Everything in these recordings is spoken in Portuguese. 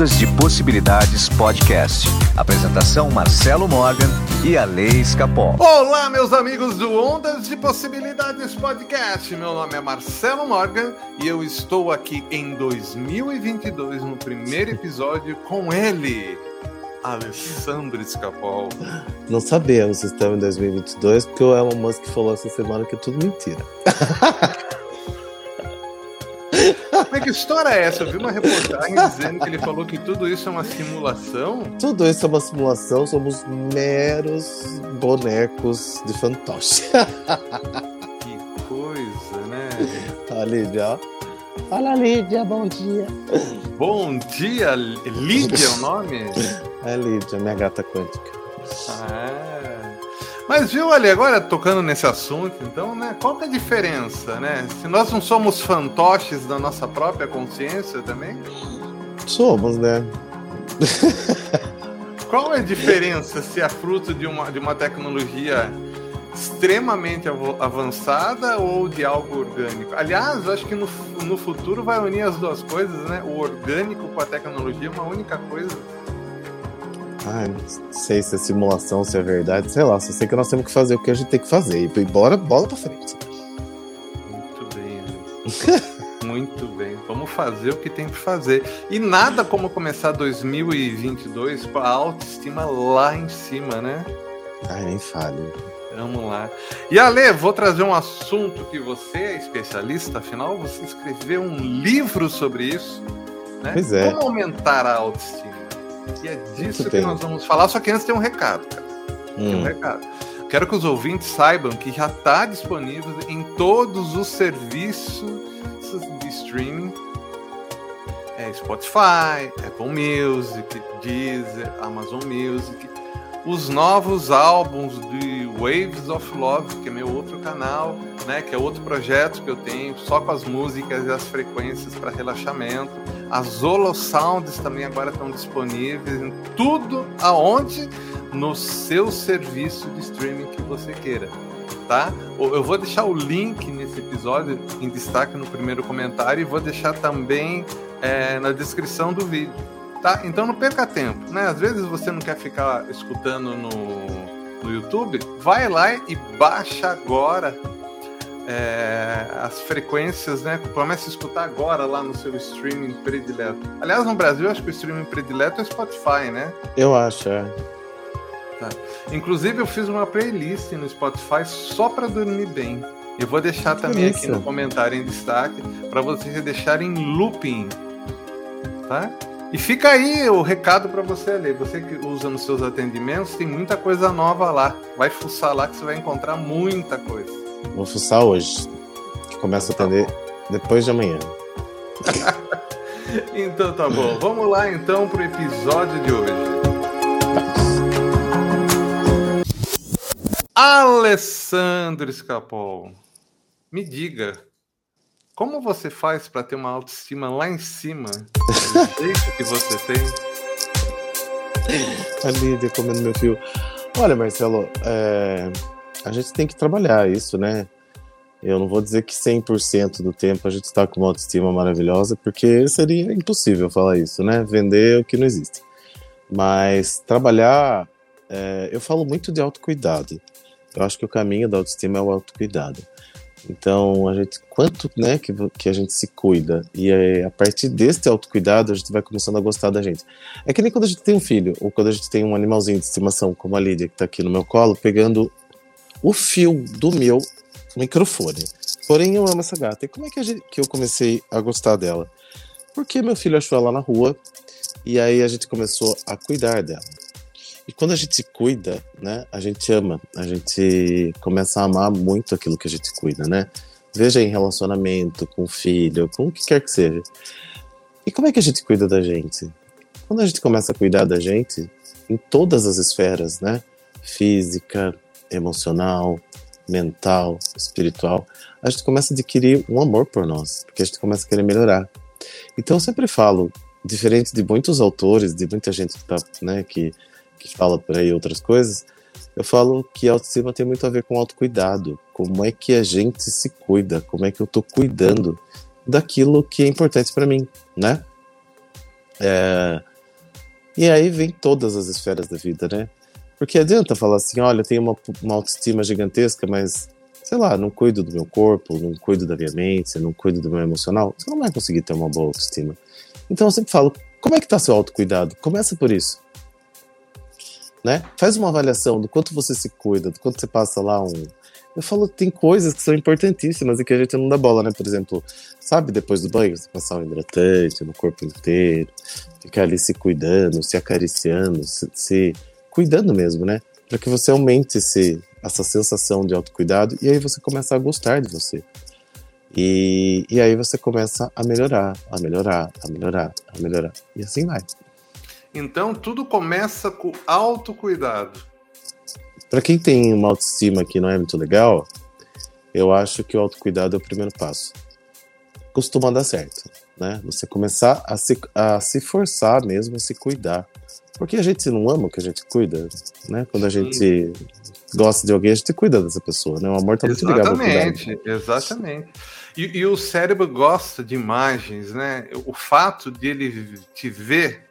Ondas de Possibilidades Podcast. Apresentação Marcelo Morgan e a Lei Escapol. Olá, meus amigos do Ondas de Possibilidades Podcast. Meu nome é Marcelo Morgan e eu estou aqui em 2022 no primeiro episódio com ele, Alessandro Escapol. Não sabemos se estamos em 2022 porque o Elon Musk falou essa semana que é tudo mentira. Mas que história é essa? Eu vi uma reportagem dizendo que ele falou que tudo isso é uma simulação. Tudo isso é uma simulação, somos meros bonecos de fantoche. que coisa, né? A Lídia, Fala, Lídia, bom dia. Bom dia, Lídia é o nome? É Lídia, minha gata quântica. Ah. Mas viu ali, agora tocando nesse assunto, então, né? Qual que é a diferença, né? Se nós não somos fantoches da nossa própria consciência também? Somos, né? Qual é a diferença se é fruto de uma, de uma tecnologia extremamente avançada ou de algo orgânico? Aliás, acho que no, no futuro vai unir as duas coisas, né? O orgânico com a tecnologia é uma única coisa. Não sei se é simulação, se é verdade, sei lá. Só sei que nós temos que fazer o que a gente tem que fazer. E bora, bola pra frente. Muito bem, Muito bem. Vamos fazer o que tem que fazer. E nada como começar 2022 com a autoestima lá em cima, né? Ai, nem fale. Vamos lá. E Ale, vou trazer um assunto que você é especialista, afinal, você escreveu um livro sobre isso. Né? Pois é. Como aumentar a autoestima? E é disso que nós vamos falar, só que antes tem um recado, cara. Hum. Tem um hum. recado. Quero que os ouvintes saibam que já está disponível em todos os serviços de streaming. É Spotify, Apple Music, Deezer, Amazon Music. Os novos álbuns de Waves of Love, que é meu outro canal, né, que é outro projeto que eu tenho, só com as músicas e as frequências para relaxamento as Holo Sounds também agora estão disponíveis em tudo aonde no seu serviço de streaming que você queira, tá? Eu vou deixar o link nesse episódio em destaque no primeiro comentário e vou deixar também é, na descrição do vídeo, tá? Então não perca tempo, né? Às vezes você não quer ficar escutando no, no YouTube, vai lá e baixa agora é, as frequências, né? Comece a escutar agora lá no seu streaming predileto. Aliás, no Brasil, acho que o streaming predileto é Spotify, né? Eu acho, é. Tá. Inclusive, eu fiz uma playlist no Spotify só para dormir bem. Eu vou deixar que também aqui no comentário em destaque para vocês deixarem looping, tá? E fica aí o recado para você ler. Você que usa nos seus atendimentos, tem muita coisa nova lá. Vai fuçar lá que você vai encontrar muita coisa. Vou fuçar hoje. Que começa a atender depois de amanhã. então tá bom. Vamos lá então pro episódio de hoje. Alessandro Escapol, me diga, como você faz para ter uma autoestima lá em cima do jeito que você tem? A Lídia comendo meu fio. Olha, Marcelo, é a gente tem que trabalhar isso, né? Eu não vou dizer que 100% do tempo a gente está com uma autoestima maravilhosa, porque seria impossível falar isso, né? Vender o que não existe. Mas trabalhar, é, eu falo muito de autocuidado. Eu acho que o caminho da autoestima é o autocuidado. Então, a gente, quanto né, que, que a gente se cuida, e é, a partir desse autocuidado, a gente vai começando a gostar da gente. É que nem quando a gente tem um filho, ou quando a gente tem um animalzinho de estimação, como a Lídia, que está aqui no meu colo, pegando o fio do meu microfone. Porém, eu amo essa gata. E como é que, gente, que eu comecei a gostar dela? Porque meu filho achou ela na rua e aí a gente começou a cuidar dela. E quando a gente cuida, né, a gente ama, a gente começa a amar muito aquilo que a gente cuida, né? Veja em relacionamento, com filho, com o que quer que seja. E como é que a gente cuida da gente? Quando a gente começa a cuidar da gente, em todas as esferas, né? Física, emocional, mental, espiritual, a gente começa a adquirir um amor por nós, porque a gente começa a querer melhorar. Então eu sempre falo, diferente de muitos autores, de muita gente que, tá, né, que, que fala por aí outras coisas, eu falo que autoestima tem muito a ver com autocuidado. Como é que a gente se cuida? Como é que eu estou cuidando daquilo que é importante para mim, né? É, E aí vem todas as esferas da vida, né? Porque adianta falar assim, olha, eu tenho uma, uma autoestima gigantesca, mas, sei lá, não cuido do meu corpo, não cuido da minha mente, não cuido do meu emocional, você não vai conseguir ter uma boa autoestima. Então eu sempre falo, como é que tá seu autocuidado? Começa por isso. Né? Faz uma avaliação do quanto você se cuida, do quanto você passa lá um, eu falo tem coisas que são importantíssimas e que a gente não dá bola, né? Por exemplo, sabe, depois do banho, você passar um hidratante no corpo inteiro, ficar ali se cuidando, se acariciando, se, se cuidando mesmo, né? Para que você aumente esse, essa sensação de autocuidado e aí você começa a gostar de você. E, e aí você começa a melhorar, a melhorar, a melhorar, a melhorar. E assim vai. Então tudo começa com autocuidado. Para quem tem uma autoestima que não é muito legal, eu acho que o autocuidado é o primeiro passo. Costuma dar certo, né? Você começar a se, a se forçar mesmo a se cuidar. Porque a gente não ama o que a gente cuida, né? Quando a gente Sim. gosta de alguém, a gente cuida dessa pessoa, né? O amor tá muito ligado ao Exatamente, exatamente. E, e, o cérebro gosta de imagens, né? O fato de ele te ver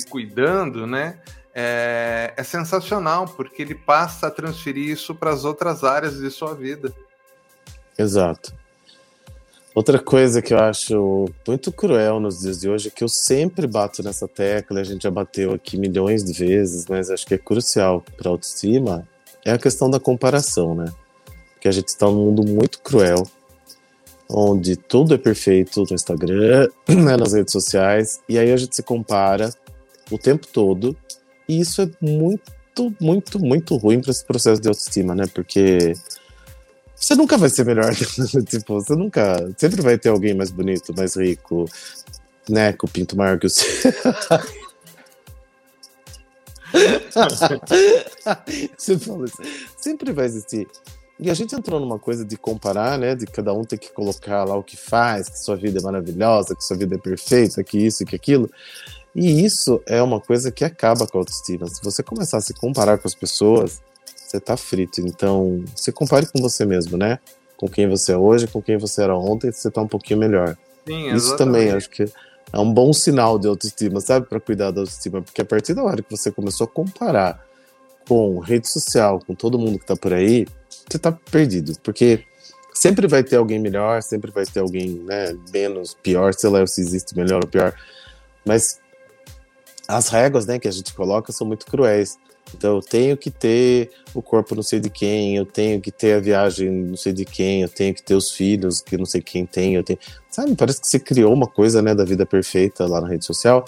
se cuidando, né? é, é sensacional, porque ele passa a transferir isso para as outras áreas de sua vida. Exato. Outra coisa que eu acho muito cruel nos dias de hoje, que eu sempre bato nessa tecla, a gente já bateu aqui milhões de vezes, mas acho que é crucial para a autoestima, é a questão da comparação, né? Porque a gente está num mundo muito cruel, onde tudo é perfeito no Instagram, né, nas redes sociais, e aí a gente se compara o tempo todo e isso é muito, muito, muito ruim para esse processo de autoestima, né? Porque você nunca vai ser melhor. tipo, você nunca. Sempre vai ter alguém mais bonito, mais rico, né? Com pinto maior que o seu. você fala isso. Sempre vai existir. E a gente entrou numa coisa de comparar, né? De cada um ter que colocar lá o que faz, que sua vida é maravilhosa, que sua vida é perfeita, que isso, que aquilo. E isso é uma coisa que acaba com a autoestima. Se você começar a se comparar com as pessoas, você tá frito. Então, se compare com você mesmo, né? Com quem você é hoje, com quem você era ontem, você tá um pouquinho melhor. Sim, isso também, acho que é um bom sinal de autoestima, sabe? Para cuidar da autoestima. Porque a partir da hora que você começou a comparar com rede social, com todo mundo que tá por aí, você tá perdido. Porque sempre vai ter alguém melhor, sempre vai ter alguém né, menos, pior, sei lá se existe melhor ou pior. Mas as regras né, que a gente coloca são muito cruéis. Então eu tenho que ter o corpo não sei de quem, eu tenho que ter a viagem não sei de quem, eu tenho que ter os filhos que não sei quem tem, eu tenho. Sabe, parece que você criou uma coisa né, da vida perfeita lá na rede social.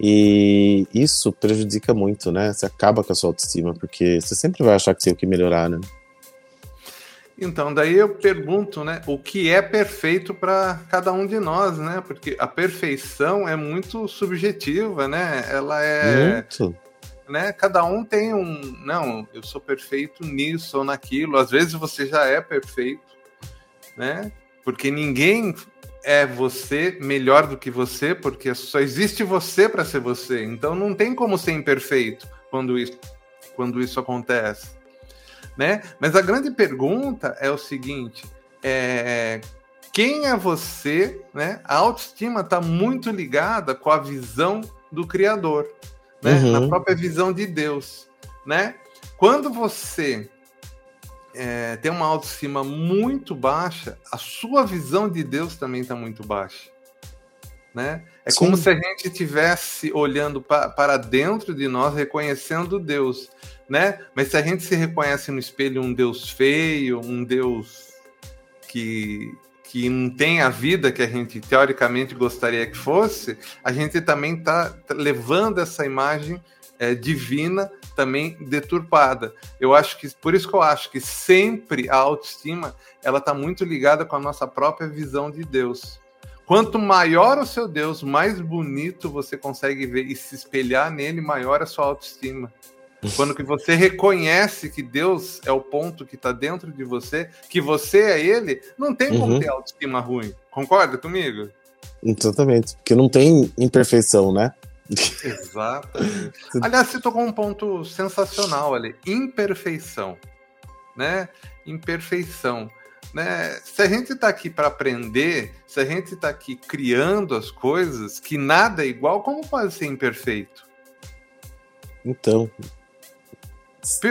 E isso prejudica muito, né? Você acaba com a sua autoestima, porque você sempre vai achar que tem o que melhorar, né? Então, daí eu pergunto, né, o que é perfeito para cada um de nós, né? Porque a perfeição é muito subjetiva, né? Ela é muito. Né? Cada um tem um, não, eu sou perfeito nisso ou naquilo. Às vezes você já é perfeito, né? Porque ninguém é você melhor do que você, porque só existe você para ser você. Então não tem como ser imperfeito quando isso, quando isso acontece né? Mas a grande pergunta é o seguinte: é, quem é você? Né? A autoestima está muito ligada com a visão do Criador, né? Uhum. Na própria visão de Deus, né? Quando você é, tem uma autoestima muito baixa, a sua visão de Deus também está muito baixa. Né? É Sim. como se a gente estivesse olhando pa para dentro de nós, reconhecendo Deus né? Mas se a gente se reconhece no espelho um Deus feio, um Deus que, que não tem a vida que a gente teoricamente gostaria que fosse, a gente também está levando essa imagem é, divina também deturpada. Eu acho que por isso que eu acho que sempre a autoestima ela está muito ligada com a nossa própria visão de Deus. Quanto maior o seu Deus, mais bonito você consegue ver e se espelhar nele, maior a sua autoestima. Quando que você reconhece que Deus é o ponto que está dentro de você, que você é Ele, não tem como uhum. ter autoestima ruim. Concorda comigo? Exatamente, porque não tem imperfeição, né? Exatamente. Aliás, você tocou um ponto sensacional ali, imperfeição, né? Imperfeição. Né? Se a gente está aqui para aprender, se a gente está aqui criando as coisas, que nada é igual, como pode ser imperfeito? Então.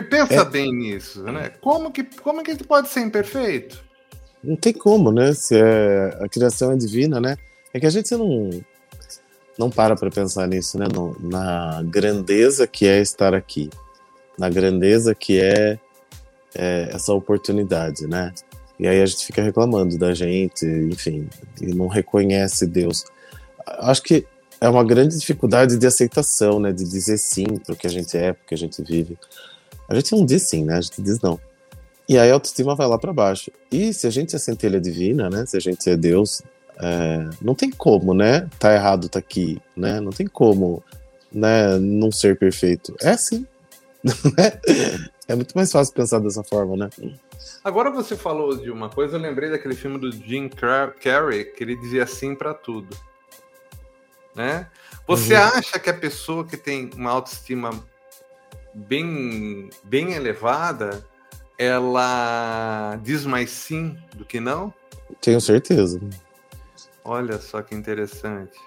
Pensa é... bem nisso, né? Como que, como que pode ser imperfeito? Não tem como, né? Se é, a criação é divina, né? É que a gente não, não para para pensar nisso, né? No, na grandeza que é estar aqui, na grandeza que é, é essa oportunidade, né? E aí a gente fica reclamando da gente, enfim, e não reconhece Deus. Acho que é uma grande dificuldade de aceitação, né? De dizer sim para o que a gente é, para o que a gente vive. A gente não diz sim, né? A gente diz não. E aí a autoestima vai lá para baixo. E se a gente é centelha divina, né? Se a gente é Deus, é, não tem como, né? Tá errado, tá aqui, né? Não tem como, né? Não ser perfeito. É. Né? é muito mais fácil pensar dessa forma, né? Agora você falou de uma coisa, eu lembrei daquele filme do Jim Carrey, que ele dizia sim para tudo. Né? Você uhum. acha que a pessoa que tem uma autoestima bem, bem elevada, ela diz mais sim do que não? Tenho certeza. Olha só que interessante.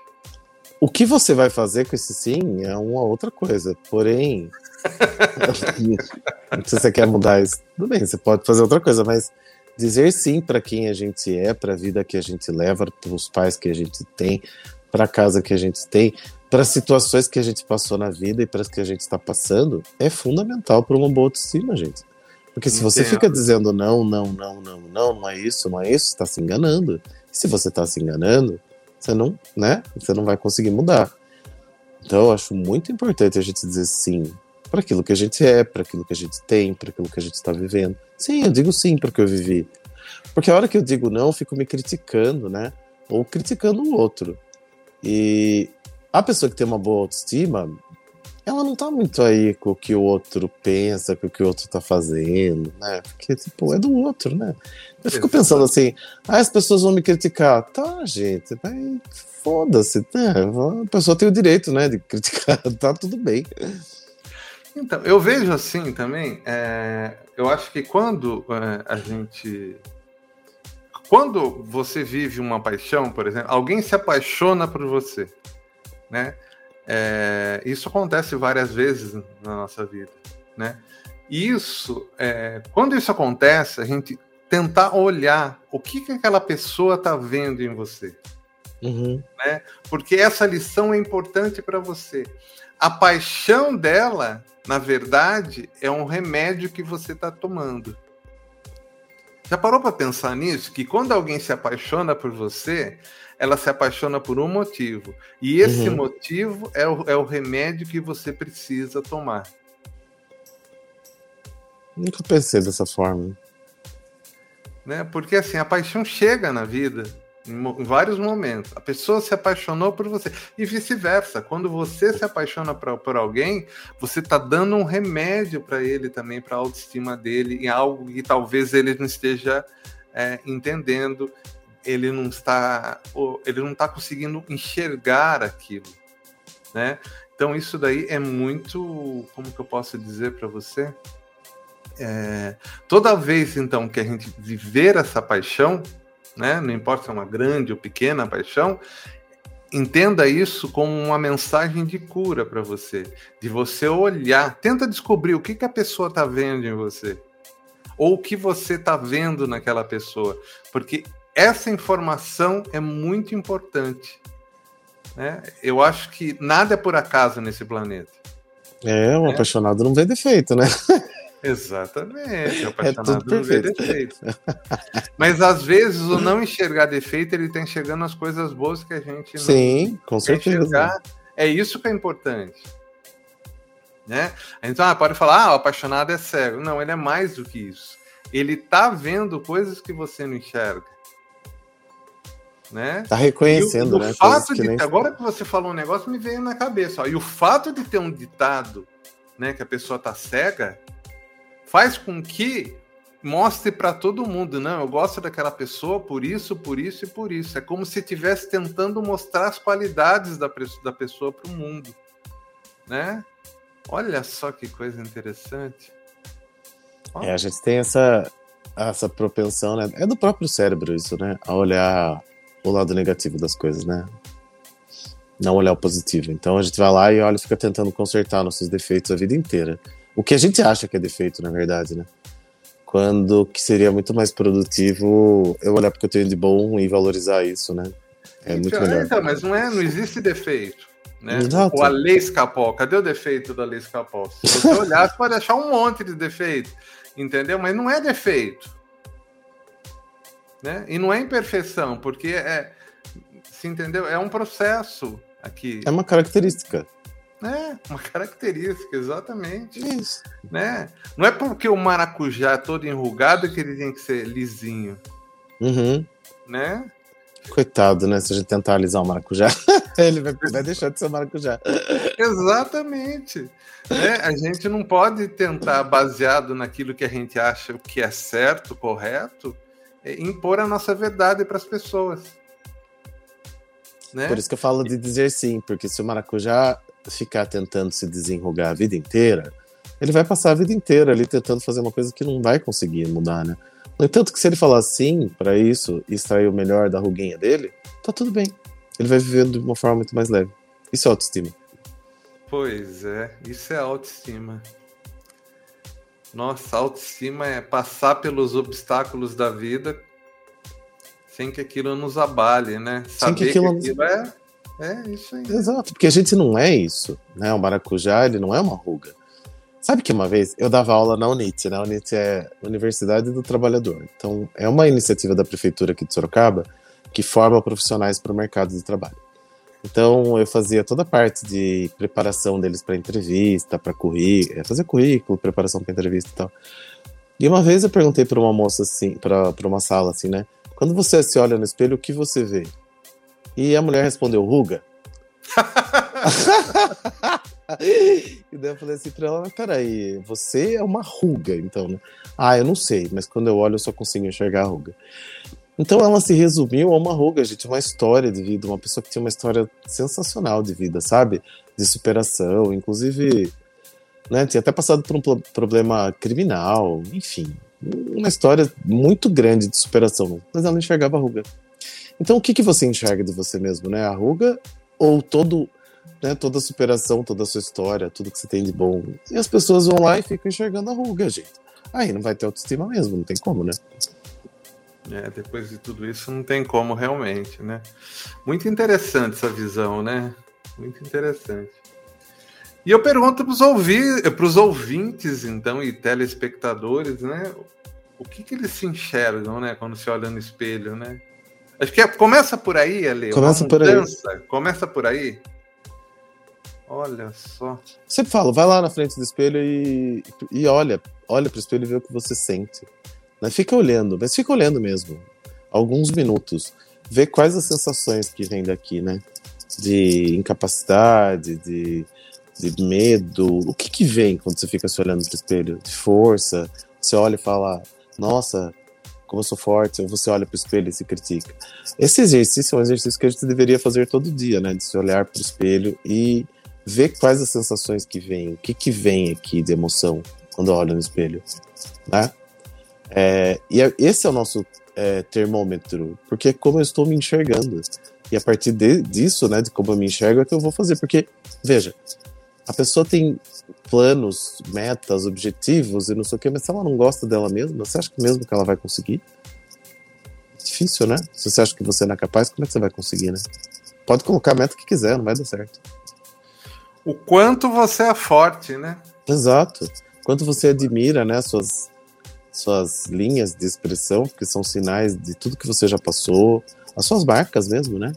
O que você vai fazer com esse sim é uma outra coisa. Porém, se você quer mudar isso, tudo bem, você pode fazer outra coisa, mas dizer sim para quem a gente é, para a vida que a gente leva, para os pais que a gente tem, para a casa que a gente tem, para as situações que a gente passou na vida e para as que a gente está passando, é fundamental para uma boa autoestima, gente. Porque se você fica dizendo não, não, não, não, não, não é isso, não é isso, está se enganando. E se você está se enganando, você não, né? Você não vai conseguir mudar. Então, eu acho muito importante a gente dizer sim para aquilo que a gente é, para aquilo que a gente tem, para aquilo que a gente está vivendo. Sim, eu digo sim para o que eu vivi. Porque a hora que eu digo não, eu fico me criticando, né? Ou criticando o outro. E a pessoa que tem uma boa autoestima, ela não tá muito aí com o que o outro pensa, com o que o outro tá fazendo, né? Porque, tipo, é do outro, né? Eu fico pensando assim, ah, as pessoas vão me criticar. Tá, gente, mas foda-se, né? A pessoa tem o direito, né, de criticar, tá tudo bem. Então, eu vejo assim também, é, eu acho que quando é, a gente. Quando você vive uma paixão, por exemplo, alguém se apaixona por você, né? É, isso acontece várias vezes na nossa vida, né? E isso, é, quando isso acontece, a gente tentar olhar o que, que aquela pessoa está vendo em você, uhum. né? Porque essa lição é importante para você. A paixão dela na verdade, é um remédio que você está tomando. Já parou para pensar nisso? Que quando alguém se apaixona por você, ela se apaixona por um motivo. E esse uhum. motivo é o, é o remédio que você precisa tomar. Nunca pensei dessa forma. Né? Porque assim, a paixão chega na vida em vários momentos. A pessoa se apaixonou por você. E vice-versa. Quando você se apaixona por, por alguém, você está dando um remédio para ele também, para a autoestima dele, em algo que talvez ele não esteja é, entendendo. Ele não está, ele não está conseguindo enxergar aquilo, né? Então isso daí é muito, como que eu posso dizer para você? É, toda vez então que a gente viver essa paixão, né? não importa se é uma grande ou pequena paixão, entenda isso como uma mensagem de cura para você, de você olhar, tenta descobrir o que, que a pessoa está vendo em você, ou o que você está vendo naquela pessoa, porque essa informação é muito importante. Né? Eu acho que nada é por acaso nesse planeta. É, um é. apaixonado não vê defeito, né? Exatamente, o apaixonado é não vê defeito. Mas às vezes o não enxergar defeito, ele está enxergando as coisas boas que a gente não Sim, com certeza. Enxergar. É isso que é importante. Né? Então, ah, pode falar, ah, o apaixonado é cego. Não, ele é mais do que isso. Ele tá vendo coisas que você não enxerga. Né? Tá reconhecendo, o, né? Fato de, nem... Agora que você falou um negócio, me veio na cabeça. Ó, e o fato de ter um ditado, né, que a pessoa tá cega, faz com que mostre para todo mundo, não, eu gosto daquela pessoa por isso, por isso e por isso. É como se estivesse tentando mostrar as qualidades da, da pessoa para o mundo, né? Olha só que coisa interessante. É, a gente tem essa essa propensão, né? É do próprio cérebro isso, né? A olhar o lado negativo das coisas, né? Não olhar o positivo. Então a gente vai lá e olha, fica tentando consertar nossos defeitos a vida inteira. O que a gente acha que é defeito, na verdade, né? Quando que seria muito mais produtivo eu olhar porque eu tenho de bom e valorizar isso, né? É muito então, melhor. Então, mas não é, não existe defeito. Né? Exato. O Ale Escapol, cadê o defeito do Ale Escapol? Se você olhar, você pode achar um monte de defeito, entendeu? Mas não é defeito. Né? E não é imperfeição, porque é, se entendeu? É um processo aqui. É uma característica. É, uma característica, exatamente. Isso. Né? Não é porque o maracujá é todo enrugado que ele tem que ser lisinho. Uhum. Né? Coitado, né? Se a gente tentar alisar o maracujá, ele vai, vai deixar de ser maracujá. Exatamente. Né? A gente não pode tentar, baseado naquilo que a gente acha que é certo, correto, é, impor a nossa verdade para as pessoas. Né? Por isso que eu falo de dizer sim, porque se o maracujá ficar tentando se desenrugar a vida inteira, ele vai passar a vida inteira ali tentando fazer uma coisa que não vai conseguir mudar, né? No entanto, que se ele falar sim para isso e extrair o melhor da ruguinha dele, tá tudo bem. Ele vai vivendo de uma forma muito mais leve. Isso é autoestima. Pois é, isso é autoestima. Nossa, autoestima é passar pelos obstáculos da vida sem que aquilo nos abale, né? Saber sem que aquilo, que aquilo é, é isso aí. Exato, porque a gente não é isso, né? O maracujá, ele não é uma ruga. Sabe que uma vez eu dava aula na UNIT, né? A UNIT é Universidade do Trabalhador. Então, é uma iniciativa da prefeitura aqui de Sorocaba que forma profissionais para o mercado de trabalho. Então, eu fazia toda a parte de preparação deles para entrevista, para currículo, é, fazer currículo, preparação para entrevista e tal. E uma vez eu perguntei para uma moça assim, para uma sala assim, né? Quando você se olha no espelho, o que você vê? E a mulher respondeu, ruga. e daí eu falei assim pra ela, peraí, você é uma ruga, então, né? Ah, eu não sei, mas quando eu olho eu só consigo enxergar a ruga. Então ela se resumiu a uma ruga, gente, uma história de vida, uma pessoa que tinha uma história sensacional de vida, sabe? De superação, inclusive, né, tinha até passado por um problema criminal, enfim, uma história muito grande de superação, mas ela enxergava a ruga. Então o que, que você enxerga de você mesmo, né? A ruga ou todo né, toda a superação, toda a sua história, tudo que você tem de bom. E as pessoas vão lá e ficam enxergando a ruga, gente. Aí não vai ter autoestima mesmo, não tem como, né? É, depois de tudo isso não tem como realmente, né? Muito interessante essa visão, né? Muito interessante. E eu pergunto para os ouvi ouvintes, então, e telespectadores, né? O que, que eles se enxergam, né? Quando se olha no espelho, né? Acho que é, começa por aí, Ale. Começa por aí. Começa por aí. Olha só. Sempre falo, vai lá na frente do espelho e, e olha, olha pro espelho e vê o que você sente. Né? Fica olhando, mas fica olhando mesmo. Alguns minutos. Vê quais as sensações que vem daqui, né? De incapacidade, de, de medo. O que que vem quando você fica se olhando pro espelho? De força. Você olha e fala, nossa, como eu sou forte, ou você olha pro espelho e se critica. Esse exercício é um exercício que a gente deveria fazer todo dia, né? De se olhar pro espelho e ver quais as sensações que vêm, o que, que vem aqui de emoção quando olha no espelho, né? É, e é, esse é o nosso é, termômetro, porque é como eu estou me enxergando. E a partir de, disso, né, de como eu me enxergo, é que eu vou fazer. Porque, veja, a pessoa tem planos, metas, objetivos e não sei o que, mas se ela não gosta dela mesma, você acha que mesmo que ela vai conseguir? Difícil, né? Se você acha que você não é capaz, como é que você vai conseguir, né? Pode colocar a meta que quiser, não vai dar certo o quanto você é forte, né? Exato. Quanto você admira, né, suas suas linhas de expressão, que são sinais de tudo que você já passou, as suas marcas mesmo, né?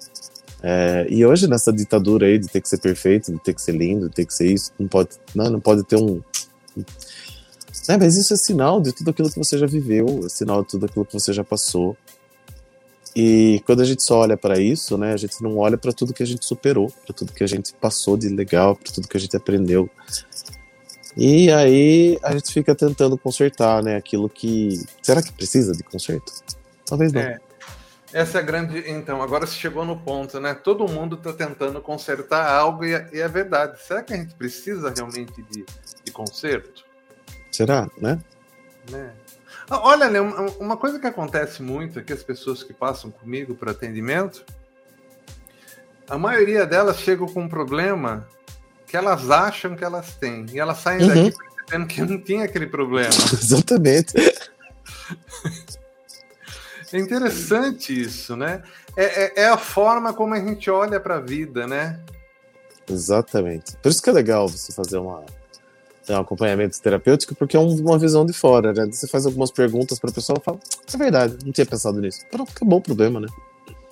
É, e hoje nessa ditadura aí de ter que ser perfeito, de ter que ser lindo, de ter que ser isso, não pode, não, não pode ter um é, mas isso é sinal de tudo aquilo que você já viveu, é sinal de tudo aquilo que você já passou. E quando a gente só olha para isso, né, a gente não olha para tudo que a gente superou, para tudo que a gente passou de legal, para tudo que a gente aprendeu. E aí a gente fica tentando consertar, né, aquilo que será que precisa de conserto? Talvez não. É. Essa é a grande. Então, agora se chegou no ponto, né? Todo mundo está tentando consertar algo e é, e é, verdade. Será que a gente precisa realmente de, de conserto? Será, né? né? Olha, uma coisa que acontece muito é que as pessoas que passam comigo para atendimento, a maioria delas chegam com um problema que elas acham que elas têm. E elas saem uhum. daqui percebendo que não tinha aquele problema. Exatamente. É interessante isso, né? É, é, é a forma como a gente olha para a vida, né? Exatamente. Por isso que é legal você fazer uma, um acompanhamento terapêutico, porque é uma visão de fora, né? Você faz algumas perguntas para a pessoa e fala: é verdade, não tinha pensado nisso. Pronto, acabou o problema, né?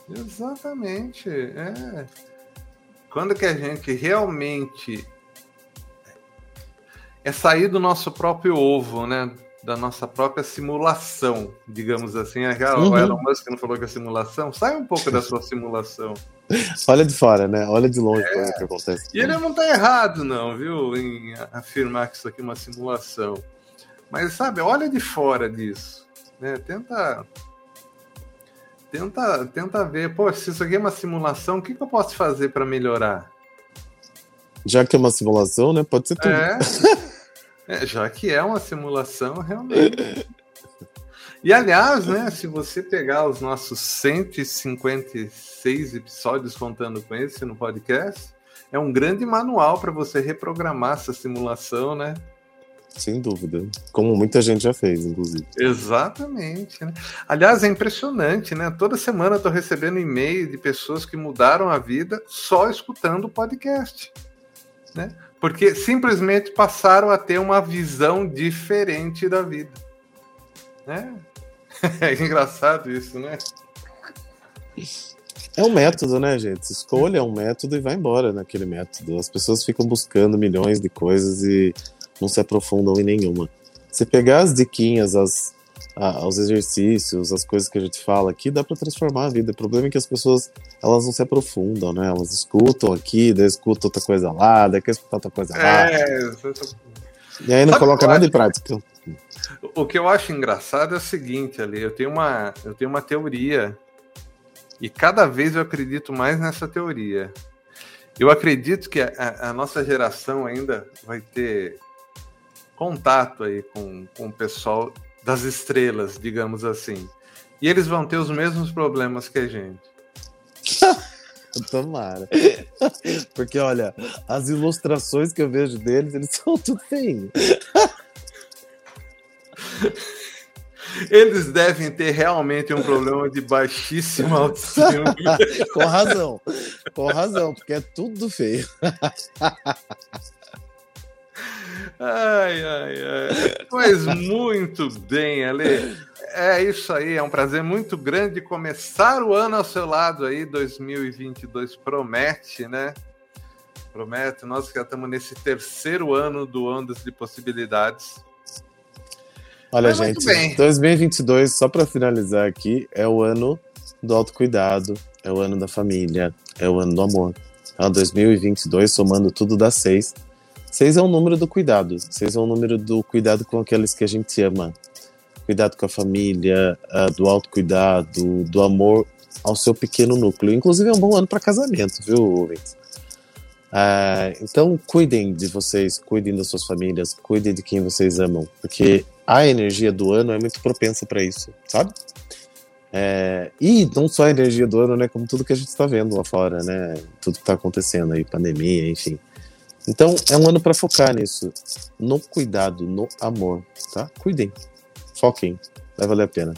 Exatamente. É. Quando que a gente realmente é sair do nosso próprio ovo, né? Da nossa própria simulação, digamos assim. Uhum. O Elon Musk não falou que é simulação? Sai um pouco da sua simulação. Olha de fora, né? Olha de longe é. o que acontece. E ele não está errado, não, viu? Em afirmar que isso aqui é uma simulação. Mas, sabe, olha de fora disso. Né? Tenta tenta, tenta ver, pô, se isso aqui é uma simulação, o que, que eu posso fazer para melhorar? Já que é uma simulação, né? Pode ser tudo. É, é, já que é uma simulação, realmente. E aliás, né, se você pegar os nossos 156 episódios contando com esse no podcast, é um grande manual para você reprogramar essa simulação, né? Sem dúvida. Como muita gente já fez, inclusive. Exatamente. Né? Aliás, é impressionante, né? Toda semana eu estou recebendo e-mail de pessoas que mudaram a vida só escutando o podcast. Né? Porque simplesmente passaram a ter uma visão diferente da vida. Né? É engraçado isso, né? É um método, né, gente? Escolha um método e vai embora naquele método. As pessoas ficam buscando milhões de coisas e não se aprofundam em nenhuma. Se pegar as diquinhas, as, a, os exercícios, as coisas que a gente fala aqui, dá para transformar a vida. O problema é que as pessoas elas não se aprofundam, né? Elas escutam aqui, daí escutam outra coisa lá, daí quer escutar outra coisa lá. É, e aí não Sabe coloca nada em prática. O que eu acho engraçado é o seguinte, ali, eu tenho uma, eu tenho uma teoria e cada vez eu acredito mais nessa teoria. Eu acredito que a, a nossa geração ainda vai ter contato aí com, com o pessoal das estrelas, digamos assim. E eles vão ter os mesmos problemas que a gente. Tomara. Porque, olha, as ilustrações que eu vejo deles, eles são tudo feios. Eles devem ter realmente um problema de baixíssima autoestima. Com razão. Com razão, porque é tudo feio. Ai, ai, ai. Mas muito bem, Ale. É isso aí, é um prazer muito grande começar o ano ao seu lado aí, 2022 promete, né? Promete, nós já estamos nesse terceiro ano do Ondas de Possibilidades. Olha, Mas gente, 2022, só para finalizar aqui, é o ano do autocuidado, é o ano da família, é o ano do amor. Tá? 2022, somando tudo, dá seis. Seis é o número do cuidado. Seis é o número do cuidado com aqueles que a gente ama. Cuidado com a família, uh, do autocuidado, do amor ao seu pequeno núcleo. Inclusive é um bom ano para casamento, viu, ouvintes? Uh, então, cuidem de vocês, cuidem das suas famílias, cuidem de quem vocês amam, porque a energia do ano é muito propensa para isso, sabe? É, e não só a energia do ano, né, como tudo que a gente está vendo lá fora, né, tudo que está acontecendo aí, pandemia, enfim. Então, é um ano para focar nisso. No cuidado, no amor, tá? Cuidem. Foquem. Vai valer a pena.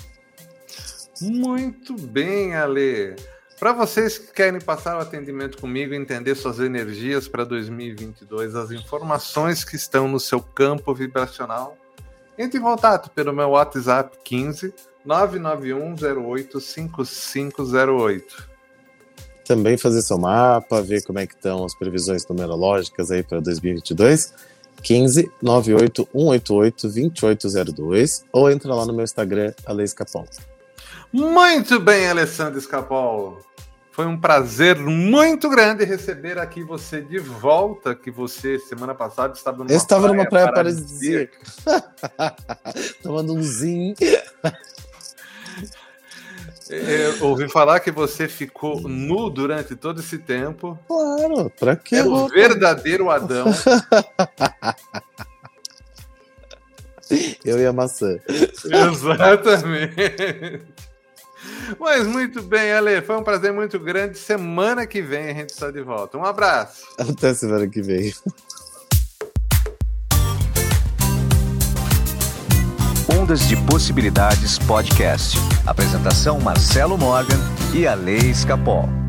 Muito bem, Ale. Para vocês que querem passar o atendimento comigo, entender suas energias para 2022, as informações que estão no seu campo vibracional, entre em contato pelo meu WhatsApp 15 991 08 5508 também fazer seu mapa, ver como é que estão as previsões numerológicas aí para 2022. 15 98 188 2802 ou entra lá no meu Instagram, Ale Escapol. Muito bem, Alessandro Escapol. Foi um prazer muito grande receber aqui você de volta, que você semana passada estava numa Eu estava praia numa praia paradisíaca. Tomando um zinho. Eu ouvi falar que você ficou nu durante todo esse tempo. Claro, pra quê? É o verdadeiro Adão. Eu e a maçã. Exatamente. Mas muito bem, Ale, foi um prazer muito grande. Semana que vem a gente está de volta. Um abraço. Até semana que vem. Ondas de Possibilidades Podcast. Apresentação Marcelo Morgan e Ale Escapol.